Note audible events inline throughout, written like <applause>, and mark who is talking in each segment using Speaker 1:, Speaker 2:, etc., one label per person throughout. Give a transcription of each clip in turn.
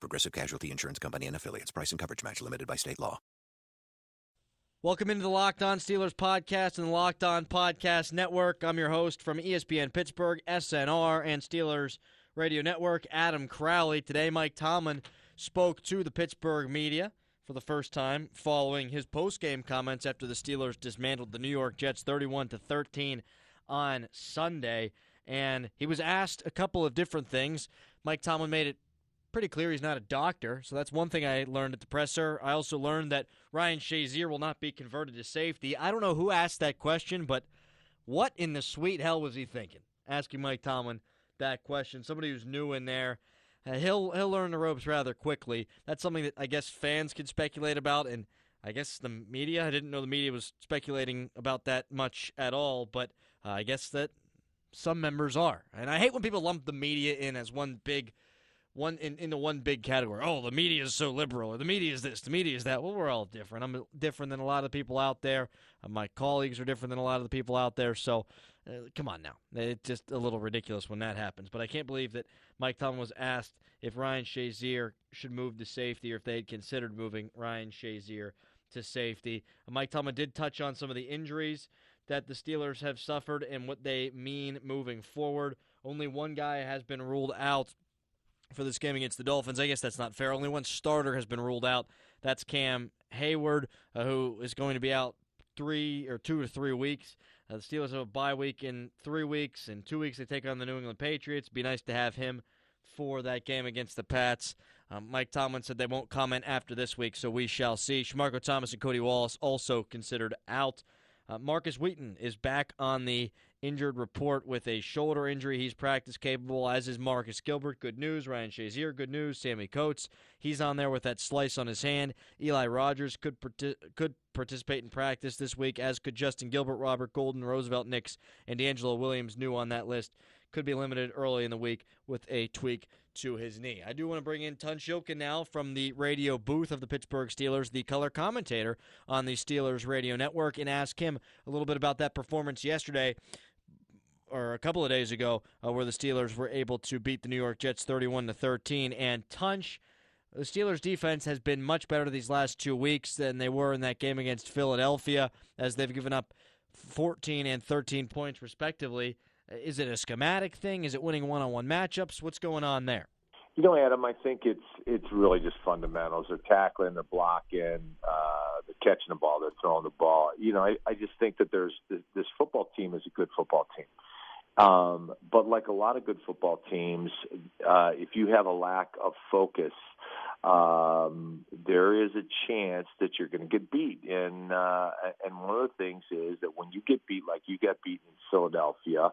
Speaker 1: Progressive Casualty Insurance Company and affiliates. Price and coverage match limited by state law.
Speaker 2: Welcome into the Locked On Steelers podcast and the Locked On Podcast Network. I'm your host from ESPN Pittsburgh, SNR, and Steelers Radio Network, Adam Crowley. Today, Mike Tomlin spoke to the Pittsburgh media for the first time following his post-game comments after the Steelers dismantled the New York Jets 31 to 13 on Sunday. And he was asked a couple of different things. Mike Tomlin made it pretty clear he's not a doctor. So that's one thing I learned at the presser. I also learned that Ryan Shazier will not be converted to safety. I don't know who asked that question, but what in the sweet hell was he thinking? Asking Mike Tomlin that question. Somebody who's new in there. Uh, he'll he'll learn the ropes rather quickly. That's something that I guess fans could speculate about, and I guess the media. I didn't know the media was speculating about that much at all, but uh, I guess that some members are. And I hate when people lump the media in as one big one in, the one big category. Oh, the media is so liberal, or the media is this, the media is that. Well, we're all different. I'm different than a lot of people out there. Uh, my colleagues are different than a lot of the people out there. So, uh, come on now, it's just a little ridiculous when that happens. But I can't believe that Mike Tomlin was asked if Ryan Shazier should move to safety, or if they had considered moving Ryan Shazier to safety. Uh, Mike Tomlin did touch on some of the injuries that the Steelers have suffered and what they mean moving forward. Only one guy has been ruled out for this game against the Dolphins. I guess that's not fair. Only one starter has been ruled out. That's Cam Heyward, uh, who is going to be out three or two or three weeks. Uh, the Steelers have a bye week in three weeks. In two weeks, they take on the New England Patriots. Be nice to have him for that game against the Pats. Um, Mike Tomlin said they won't comment after this week, so we shall see. Shamarko Thomas and Cody Wallace also considered out. Uh, Markus Wheaton is back on the injured report with a shoulder injury. He's practice capable, as is Marcus Gilbert. Good news. Ryan Shazier, good news. Sammy Coates, he's on there with that slice on his hand. Eli Rogers could could participate in practice this week, as could Justin Gilbert, Robert Golden, Roosevelt Nix, and DeAngelo Williams, new on that list. Could be limited early in the week with a tweak to his knee. I do want to bring in Tunch Ilkin now from the radio booth of the Pittsburgh Steelers, the color commentator on the Steelers radio network, and ask him a little bit about that performance yesterday or a couple of days ago, uh, where the Steelers were able to beat the New York Jets 31 to 13. And Tunch, the Steelers' defense has been much better these last two weeks than they were in that game against Philadelphia, as they've given up 14 and 13 points respectively. Is it a schematic thing? Is it winning one-on-one matchups? What's going on there?
Speaker 3: You know, Adam, I think it's it's really just fundamentals. They're tackling, they're blocking, uh, they're catching the ball, they're throwing the ball. You know, I, I just think that there's this, this football team is a good football team. Um, but like a lot of good football teams, uh, if you have a lack of focus, um, there is a chance that you're going to get beat. And uh, and one of the things is that when you get beat, like you got beat in Philadelphia,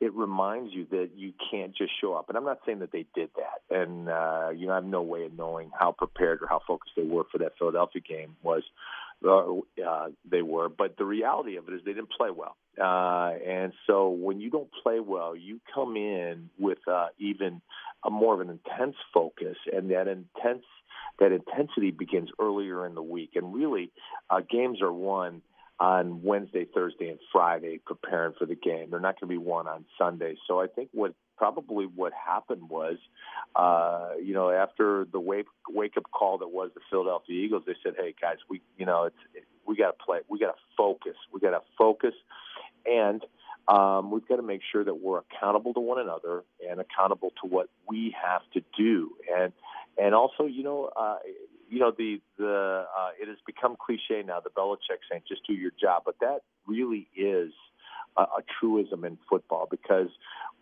Speaker 3: it reminds you that you can't just show up. And I'm not saying that they did that. And uh, you know, I have no way of knowing how prepared or how focused they were for that Philadelphia game was uh, uh, they were. But the reality of it is they didn't play well. Uh, and so when you don't play well, you come in with uh, even a more of an intense focus, and that intense that intensity begins earlier in the week. And really, uh, games are won on Wednesday, Thursday, and Friday preparing for the game. They're not going to be won on Sunday. So I think what probably what happened was, uh, you know, after the wake wake up call that was the Philadelphia Eagles, they said, "Hey guys, we you know it's it, we got to play, we got to focus, we got to focus, and." Um, we've got to make sure that we're accountable to one another and accountable to what we have to do, and and also, you know, uh, you know the the uh, it has become cliche now. The Belichick saying, "Just do your job," but that really is a, a truism in football because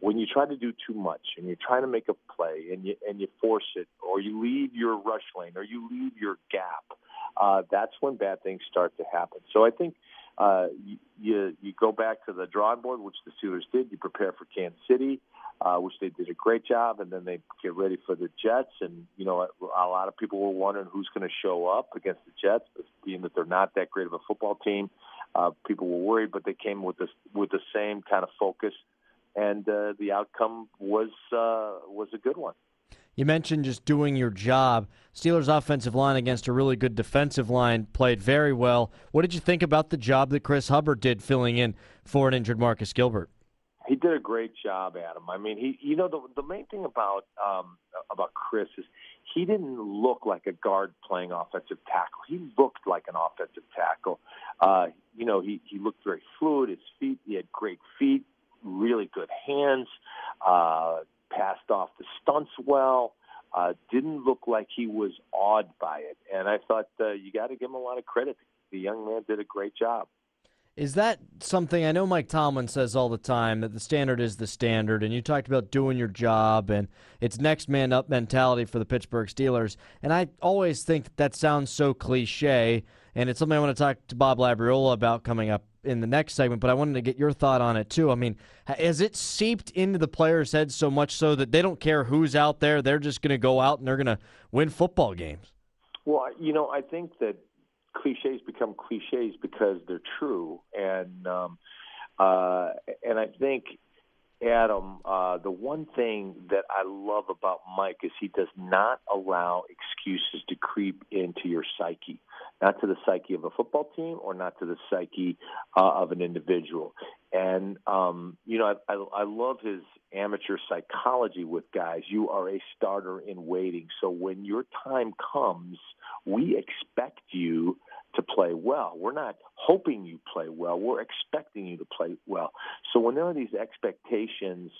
Speaker 3: when you try to do too much and you're trying to make a play and you and you force it or you leave your rush lane or you leave your gap, uh, that's when bad things start to happen. So I think uh, you you go back to the drawing board, which the Steelers did. You prepare for Kansas City, uh, which they did a great job, and then they get ready for the Jets. And you know, a, a lot of people were wondering who's going to show up against the Jets, being that they're not that great of a football team. Uh, people were worried, but they came with this with the same kind of focus, and uh, the outcome was uh, was a good one.
Speaker 2: You mentioned just doing your job. Steelers' offensive line against a really good defensive line played very well. What did you think about the job that Chris Hubbard did filling in for an injured Marcus Gilbert?
Speaker 3: He did a great job, Adam. I mean, he, you know, the the main thing about um, about Chris is he didn't look like a guard playing offensive tackle. He looked like an offensive tackle. Uh, you know, he he looked very fluid. His feet, he had great feet, really good hands. Uh, passed off the stunts well. Uh, didn't look like he was awed by it, and I thought uh, you got to give him a lot of credit. The young man did a great job.
Speaker 2: Is that something I know Mike Tomlin says all the time that the standard is the standard, and you talked about doing your job and it's next man up mentality for the Pittsburgh Steelers, and I always think that, that sounds so cliche, and it's something I want to talk to Bob Labriola about coming up in the next segment, but I wanted to get your thought on it too. I mean, has it seeped into the players' heads so much so that they don't care who's out there? They're just going to go out and they're going to win football games.
Speaker 3: Well, you know, I think that cliches become cliches because they're true, and um, uh, and I think Adam, uh, the one thing that I love about Mike is he does not allow excuses to creep into your psyche, not to the psyche of a football team or not to the psyche uh, of an individual. And um, you know, I, I, I love his amateur psychology with guys. You are a starter in waiting, so when your time comes, we expect you to play well. We're not hoping you play well. We're expecting you to play well. So when there are these expectations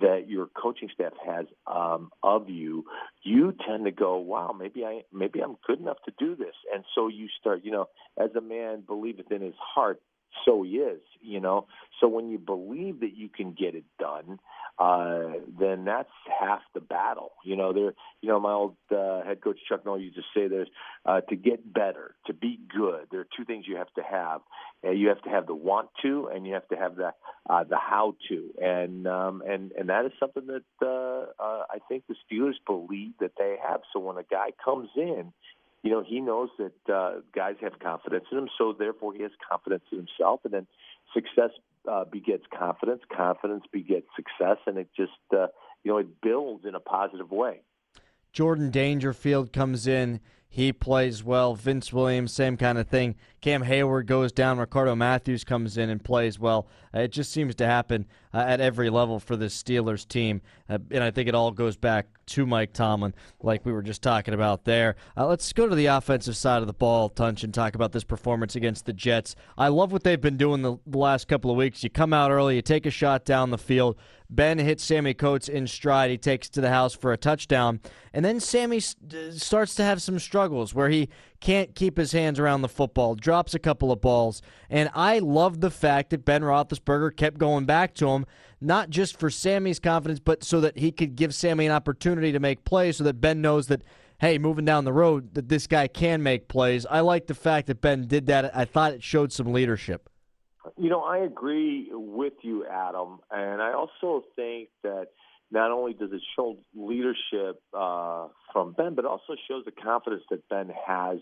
Speaker 3: that your coaching staff has um, of you, you tend to go, "Wow, maybe I maybe I'm good enough to do this." And so you start, you know, as a man believeth in his heart, so he is, you know. So when you believe that you can get it done, uh, then that's half the battle. You know, there. You know, my old uh, head coach Chuck Noll used to say, "There's uh, to get better, to be good. There are two things you have to have. Uh, you have to have the want to, and you have to have the uh, the how to. And um, and and that is something that uh, uh, I think the Steelers believe that they have. So when a guy comes in you know, he knows that uh, guys have confidence in him, so therefore he has confidence in himself, and then success uh, begets confidence, confidence begets success, and it just, uh, you know, it builds in a positive way.
Speaker 2: Jordan Dangerfield comes in. He plays well. Vince Williams, same kind of thing. Cam Heyward goes down. Ricardo Matthews comes in and plays well. Uh, it just seems to happen uh, at every level for this Steelers team. Uh, and I think it all goes back to Mike Tomlin, like we were just talking about there. Uh, let's go to the offensive side of the ball, Tunch, and talk about this performance against the Jets. I love what they've been doing the, last couple of weeks. You come out early, you take a shot down the field. Ben hits Sammy Coates in stride. He takes to the house for a touchdown. And then Sammy starts to have some struggles where he can't keep his hands around the football, drops a couple of balls. And I love the fact that Ben Roethlisberger kept going back to him, not just for Sammy's confidence, but so that he could give Sammy an opportunity to make plays so that Ben knows that, hey, moving down the road, that this guy can make plays. I like the fact that Ben did that. I thought it showed some leadership.
Speaker 3: You know, I agree with you, Adam. And I also think that not only does it show leadership uh, from Ben, but also shows the confidence that Ben has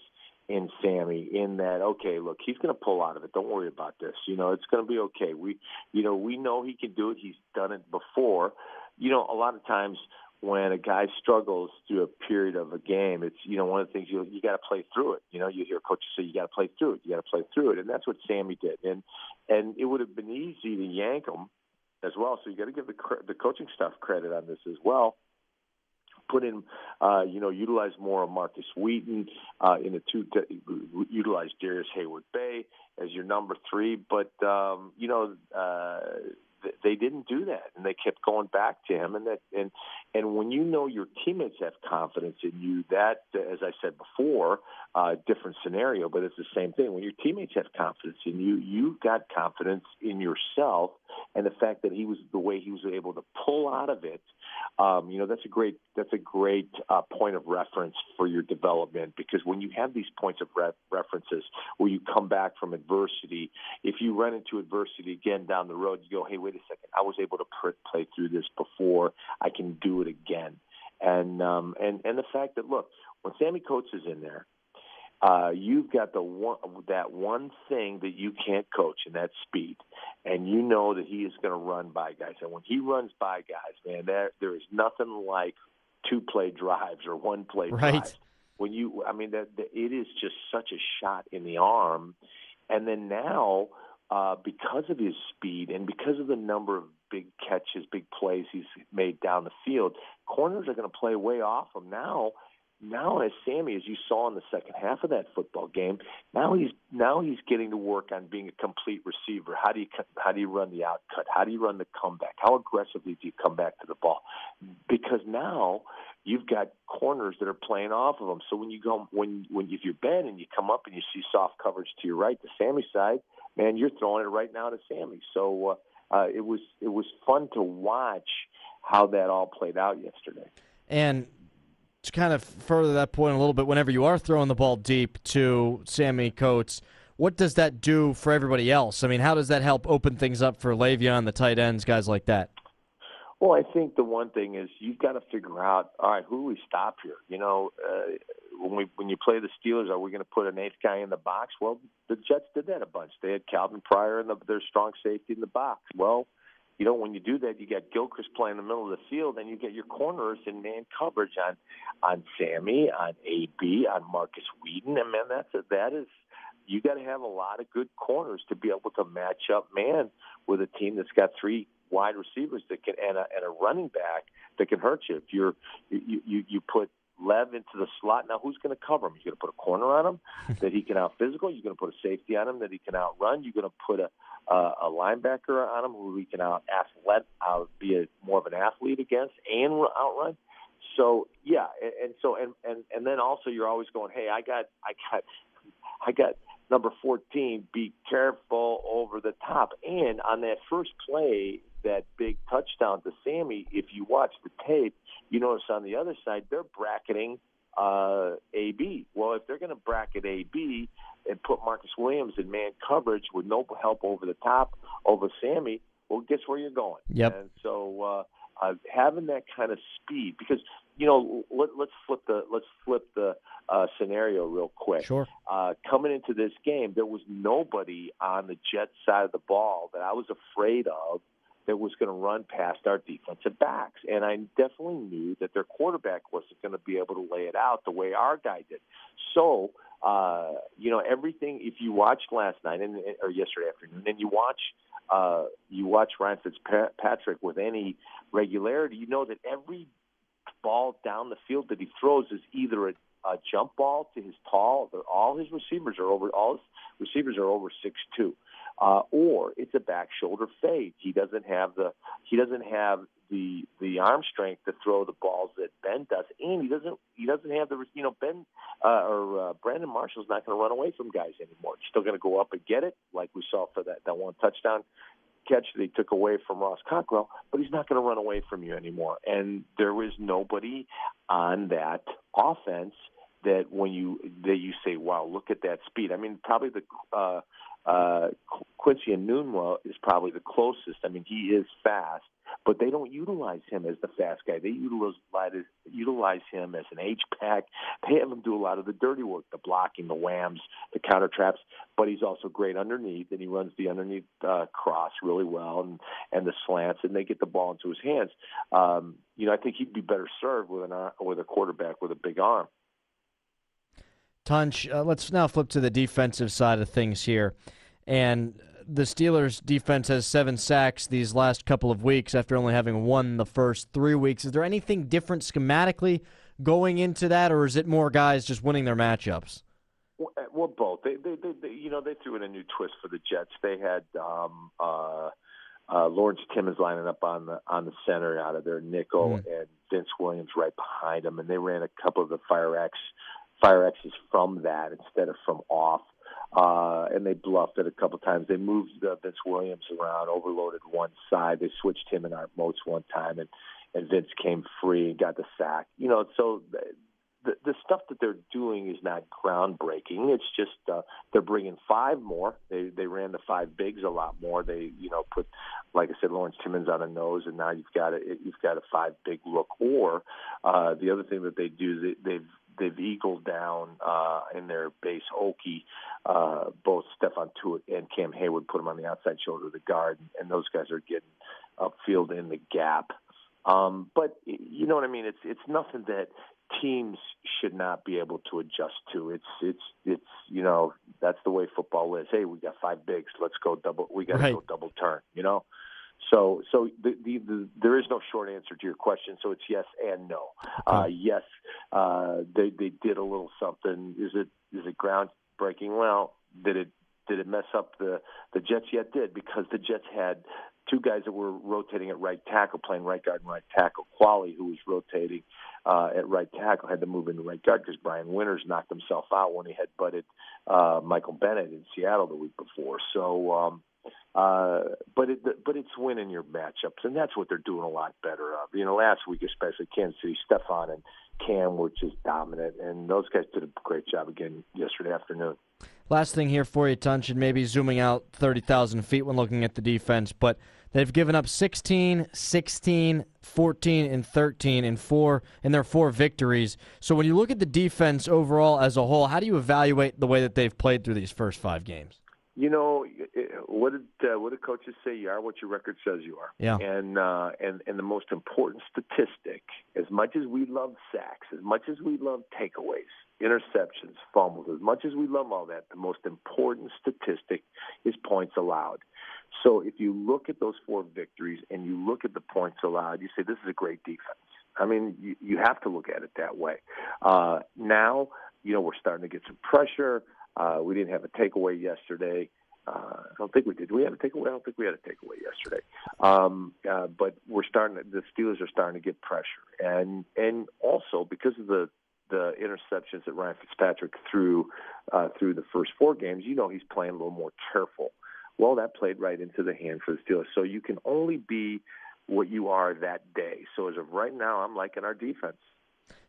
Speaker 3: in Sammy in that okay look he's going to pull out of it. Don't worry about this. You know it's going to be okay. We you know we know he can do it. He's done it before. You know a lot of times when a guy struggles through a period of a game it's you know one of the things you you got to play through it. You know you hear coaches say you got to play through it. You got to play through it. And that's what Sammy did. And and it would have been easy to yank him as well. So you got to give the the coaching staff credit on this as well. Put in, uh, you know, utilize more of Marcus Wheaton uh, in the two. Utilize Darius Heyward-Bey as your number three, but um, you know uh, they didn't do that, and they kept going back to him. And that and and when you know your teammates have confidence in you, that as I said before, uh, different scenario, but it's the same thing. When your teammates have confidence in you, you've got confidence in yourself, and the fact that he was the way he was able to pull out of it. Um, you know, that's a great that's a great uh, point of reference for your development because when you have these points of re- references where you come back from adversity, if you run into adversity again down the road, you go, hey, wait a second, I was able to pr- play through this before, I can do it again. And um, and and the fact that look, when Sammy Coates is in there, uh, you've got the one that one thing that you can't coach, and that's speed. And you know that he is going to run by guys. And when he runs by guys, man, there there is nothing like two play drives or one play
Speaker 2: right.
Speaker 3: drives. When you, I mean, that, that it is just such a shot in the arm. And then now, uh, because of his speed and because of the number of big catches, big plays he's made down the field, corners are going to play way off him now now as Sammy, as you saw in the second half of that football game, now he's now he's getting to work on being a complete receiver. How do you how do you run the out cut? How do you run the comeback? How aggressively do you come back to the ball? Because now you've got corners that are playing off of them. So when you go when when if you're Ben and you come up and you see soft coverage to your right, the Sammy side, man, you're throwing it right now to Sammy. So uh, uh, it was it was fun to watch how that all played out yesterday.
Speaker 2: And to kind of further that point a little bit, whenever you are throwing the ball deep to Sammy Coates, what does that do for everybody else? I mean, how does that help open things up for Le'Veon, the tight ends, guys like that?
Speaker 3: Well, I think the one thing is you've got to figure out, all right, who do we stop here? You know, uh, when we when you play the Steelers, are we going to put an eighth guy in the box? Well, the Jets did that a bunch. They had Calvin Pryor and the, their strong safety in the box. Well, you know, when you do that, you get Gilchrist playing in the middle of the field, and you get your corners in man coverage on on Sammy, on AB, on Markus Wheaton, and man, that's a, that is you got to have a lot of good corners to be able to match up man with a team that's got three wide receivers that can and a, and a running back that can hurt you. If you're you you, you put Lev into the slot. Now, who's going to cover him? You're going to put a corner on him <laughs> that he can out physical. You're going to put a safety on him that he can outrun. You're going to put a uh, a linebacker on him who he can out athlete, uh, be a, more of an athlete against and outrun. So yeah, and, and so and and and then also you're always going, hey, I got I got I got number 14. Be careful over the top. And on that first play, that big touchdown to Sammy, if you watch the tape, you notice on the other side they're bracketing uh, AB. Well, if they're going to bracket AB and put Marcus Williams in man coverage with no help over the top over Sammy, well, guess where you're going?
Speaker 2: Yep.
Speaker 3: And so uh, uh, having that kind of speed, because you know, let, let's flip the let's flip the uh, scenario real quick.
Speaker 2: Sure.
Speaker 3: Uh, coming into this game, there was nobody on the Jets side of the ball that I was afraid of that was going to run past our defensive backs. And I definitely knew that their quarterback wasn't going to be able to lay it out the way our guy did. So, uh, you know, everything, if you watched last night and, or yesterday afternoon and you watch, uh, you watch Ryan Fitzpatrick with any regularity, you know that every ball down the field that he throws is either a, a jump ball to his tall, all his receivers are over, all his receivers are over six two uh, or it's a back shoulder fade. He doesn't have the he doesn't have the the arm strength to throw the balls that Ben does, and he doesn't he doesn't have the you know Ben uh, or uh, Brandon Marshall's not going to run away from guys anymore. He's still going to go up and get it, like we saw for that that one touchdown catch that he took away from Ross Cockrell, but he's not going to run away from you anymore. And there was nobody on that offense that when you that you say, "Wow, look at that speed." I mean, probably the uh, uh, Quincy Enunwa is probably the closest. I mean, he is fast, but they don't utilize him as the fast guy. They utilize utilize him as an H pack. They have him do a lot of the dirty work, the blocking, the whams, the counter traps. But he's also great underneath, and he runs the underneath uh, cross really well, and and the slants, and they get the ball into his hands. Um, you know, I think he'd be better served with an with a quarterback with a big arm.
Speaker 2: Tunch, uh, let's now flip to the defensive side of things here. And the Steelers' defense has seven sacks these last couple of weeks after only having won the first three weeks. Is there anything different schematically going into that, or is it more guys just winning their matchups?
Speaker 3: Well, uh, both. They, they, they, they, you know, they threw in a new twist for the Jets. They had um, uh, uh, Lawrence Timmons lining up on the on the center out of their nickel,
Speaker 2: Mm.
Speaker 3: and Vince Williams right behind him, and they ran a couple of the fire X fire X's from that instead of from off. Uh, and they bluffed it a couple times. They moved uh, Vince Williams around, overloaded one side. They switched him and Art Moats one time, and and Vince came free and got the sack. You know, so the, the stuff that they're doing is not groundbreaking. It's just uh, they're bringing five more. They they ran the five bigs a lot more. They you know put like I said Lawrence Timmons on a nose, and now you've got a you've got a five big look. Or uh, the other thing that they do they, they've they've eagled down uh, in their base Okie. Uh, both Stephon Tuitt and Cam Heyward put them on the outside shoulder of the guard, and those guys are getting upfield in the gap. Um, but you know what I mean? It's it's nothing that teams should not be able to adjust to. It's it's it's you know that's the way football is. Hey, we got five bigs. Let's go double. We got to
Speaker 2: Right.
Speaker 3: go double turn. You know. So so the, the, the there is no short answer to your question. So it's yes and no. Uh, yes, uh, they they did a little something. Is it is it groundbreaking? Well, did it did it mess up the the Jets yet? Did because the Jets had two guys that were rotating at right tackle, playing right guard and right tackle. Qvale, who was rotating uh, at right tackle, had to move into right guard because Brian Winters knocked himself out when he had butted uh, Michael Bennett in Seattle the week before. So, um, uh, but it, but it's winning your matchups, and that's what they're doing a lot better of. You know, last week especially, Kansas City, Stephon and Cam were just dominant, and those guys did a great job again yesterday afternoon.
Speaker 2: Last thing here for you, Tunch, maybe zooming out 30,000 feet when looking at the defense, but they've given up 16, 16, 14, and 13 in four in their four victories. So when you look at the defense overall as a whole, how do you evaluate the way that they've played through these first five games?
Speaker 3: You know, what did uh, what did coaches say? You are what your record says you are.
Speaker 2: Yeah.
Speaker 3: And uh, and and the most important statistic, as much as we love sacks, as much as we love takeaways, interceptions, fumbles, as much as we love all that, the most important statistic is points allowed. So if you look at those four victories and you look at the points allowed, you say this is a great defense. I mean, you, you have to look at it that way. Uh, now, you know, we're starting to get some pressure. Uh, we didn't have a takeaway yesterday. Uh, I don't think we did. We have a takeaway? I don't think we had a takeaway yesterday. Um, uh, but we're starting. To, the Steelers are starting to get pressure, and and also because of the the interceptions that Ryan Fitzpatrick threw uh, through the first four games, you know he's playing a little more careful. Well, that played right into the hand for the Steelers. So you can only be what you are that day. So as of right now, I'm liking our defense.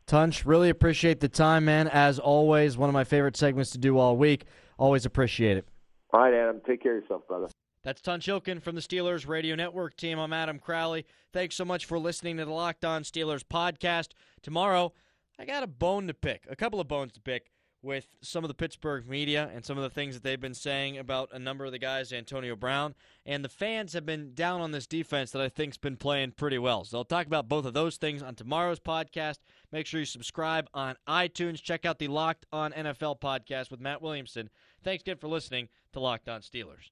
Speaker 2: Tunch, really appreciate the time, man. As always, one of my favorite segments to do all week. Always appreciate it.
Speaker 3: All right, Adam. Take care of yourself, brother.
Speaker 2: That's Tunch Ilkin from the Steelers Radio Network team. I'm Adam Crowley. Thanks so much for listening to the Locked On Steelers podcast. Tomorrow, I got a bone to pick, a couple of bones to pick with some of the Pittsburgh media and some of the things that they've been saying about a number of the guys, Antonio Brown. And the fans have been down on this defense that I think's been playing pretty well. So I'll talk about both of those things on tomorrow's podcast. Make sure you subscribe on iTunes. Check out the Locked On NFL podcast with Matt Williamson. Thanks again for listening to Locked On Steelers.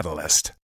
Speaker 4: bushcenter.org/catalyst.